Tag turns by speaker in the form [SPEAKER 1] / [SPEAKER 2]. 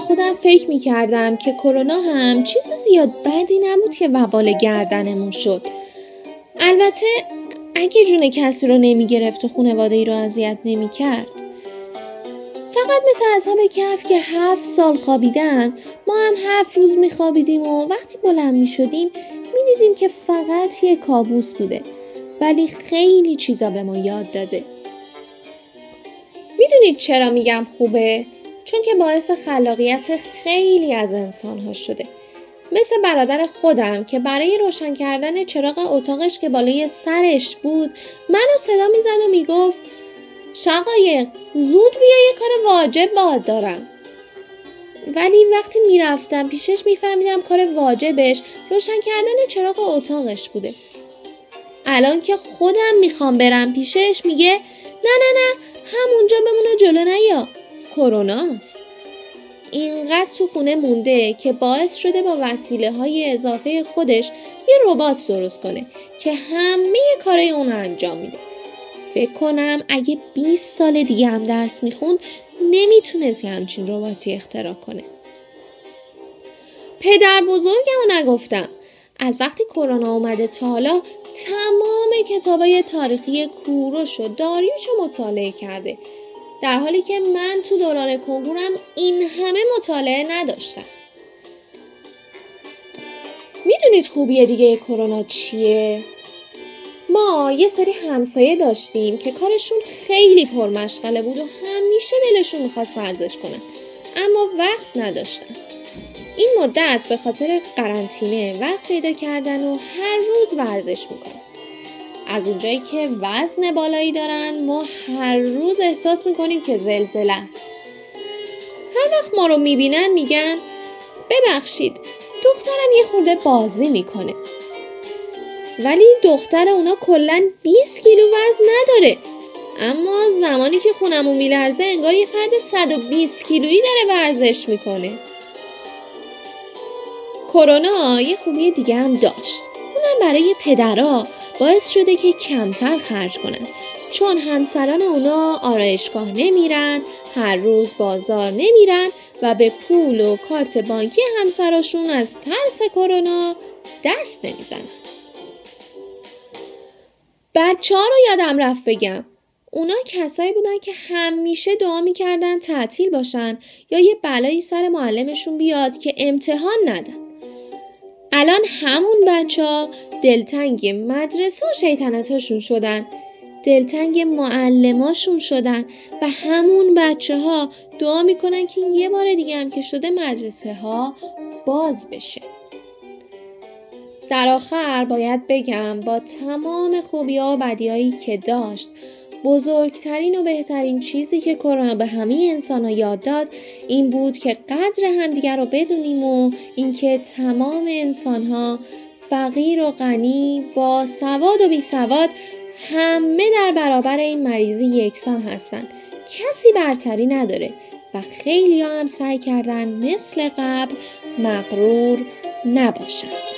[SPEAKER 1] خودم فکر می کردم که کرونا هم چیز زیاد بدی نبود که وبال گردنمون شد. البته اگه جون کسی رو نمی گرفت و خانواده ای رو اذیت نمی کرد. فقط مثل اصحاب کف که هفت سال خوابیدن ما هم هفت روز می خوابیدیم و وقتی بلند می شدیم می دیدیم که فقط یه کابوس بوده ولی خیلی چیزا به ما یاد داده. می‌دونید چرا میگم خوبه؟ چون که باعث خلاقیت خیلی از انسان ها شده. مثل برادر خودم که برای روشن کردن چراغ اتاقش که بالای سرش بود منو صدا می‌زد و می‌گفت شقایق زود بیا یه کار واجب باد دارم. ولی وقتی می‌رفتم پیشش میفهمیدم کار واجبش روشن کردن چراغ اتاقش بوده. الان که خودم می‌خوام برم پیشش میگه نه نه نه همونجا بمونه جلو کروناست اینقدر تو خونه مونده که باعث شده با وسیله های اضافه خودش یه ربات درست کنه که همه کارای اون انجام میده. فکر کنم اگه 20 سال دیگه هم درس می‌خوند نمی‌تونست یه همچین رباتی اختراع کنه. پدر بزرگم نگفتم. از وقتی کرونا اومده تا حالا تمام کتابای تاریخی کوروش و داریوش رو مطالعه کرده در حالی که من تو دوران کنکورم این همه مطالعه نداشتم. می‌دونید خوبی دیگه کرونا چیه؟ ما یه سری همسایه داشتیم که کارشون خیلی پرمشغله بود و همیشه دلشون می‌خواست ورزش کنن اما وقت نداشتن. این مدت به خاطر قرنطینه وقت پیدا کردن و هر روز ورزش می‌کنن. از اونجایی که وزن بالایی دارن ما هر روز احساس می‌کنیم که زلزله است. هر وقت ما رو می‌بینن میگن ببخشید دخترم یه خورده بازی می‌کنه. ولی دختر اونا کلا 20 کیلو وزن نداره. اما زمانی که خونمون میلرزه انگار یه فرد 120 کیلویی داره ورزش می‌کنه. کرونا یه خوبی دیگه هم داشت. اونم برای پدرها. باعث شده که کمتر خرج کنن. چون همسران اونا آرایشگاه نمیرن هر روز بازار نمیرن و به پول و کارت بانکی همسراشون از ترس کرونا دست نمی‌زنن. بچه ها رو یادم رفت بگم. اونا کسایی بودن که همیشه دعا می‌کردن تعطیل باشن یا یه بلایی سر معلمشون بیاد که امتحان ندن. الان همون بچه ها دلتنگ مدرسه و شیطنتاشون شدن. دلتنگ معلماشون شدن و همون بچه ها دعا می‌کنن که یه بار دیگه هم که شده مدرسه ها باز بشه. در آخر باید بگم با تمام خوبی ها و بدیایی که داشت بزرگترین و بهترین چیزی که کرونا به همه انسان ها یاد داد این بود که قدر همدیگر رو بدونیم و اینکه تمام انسان ها فقیر و غنی با سواد و بی سواد همه در برابر این مریضی یکسان هستن کسی برتری نداره و خیلی هم سعی کردن مثل قبل مقرور نباشند.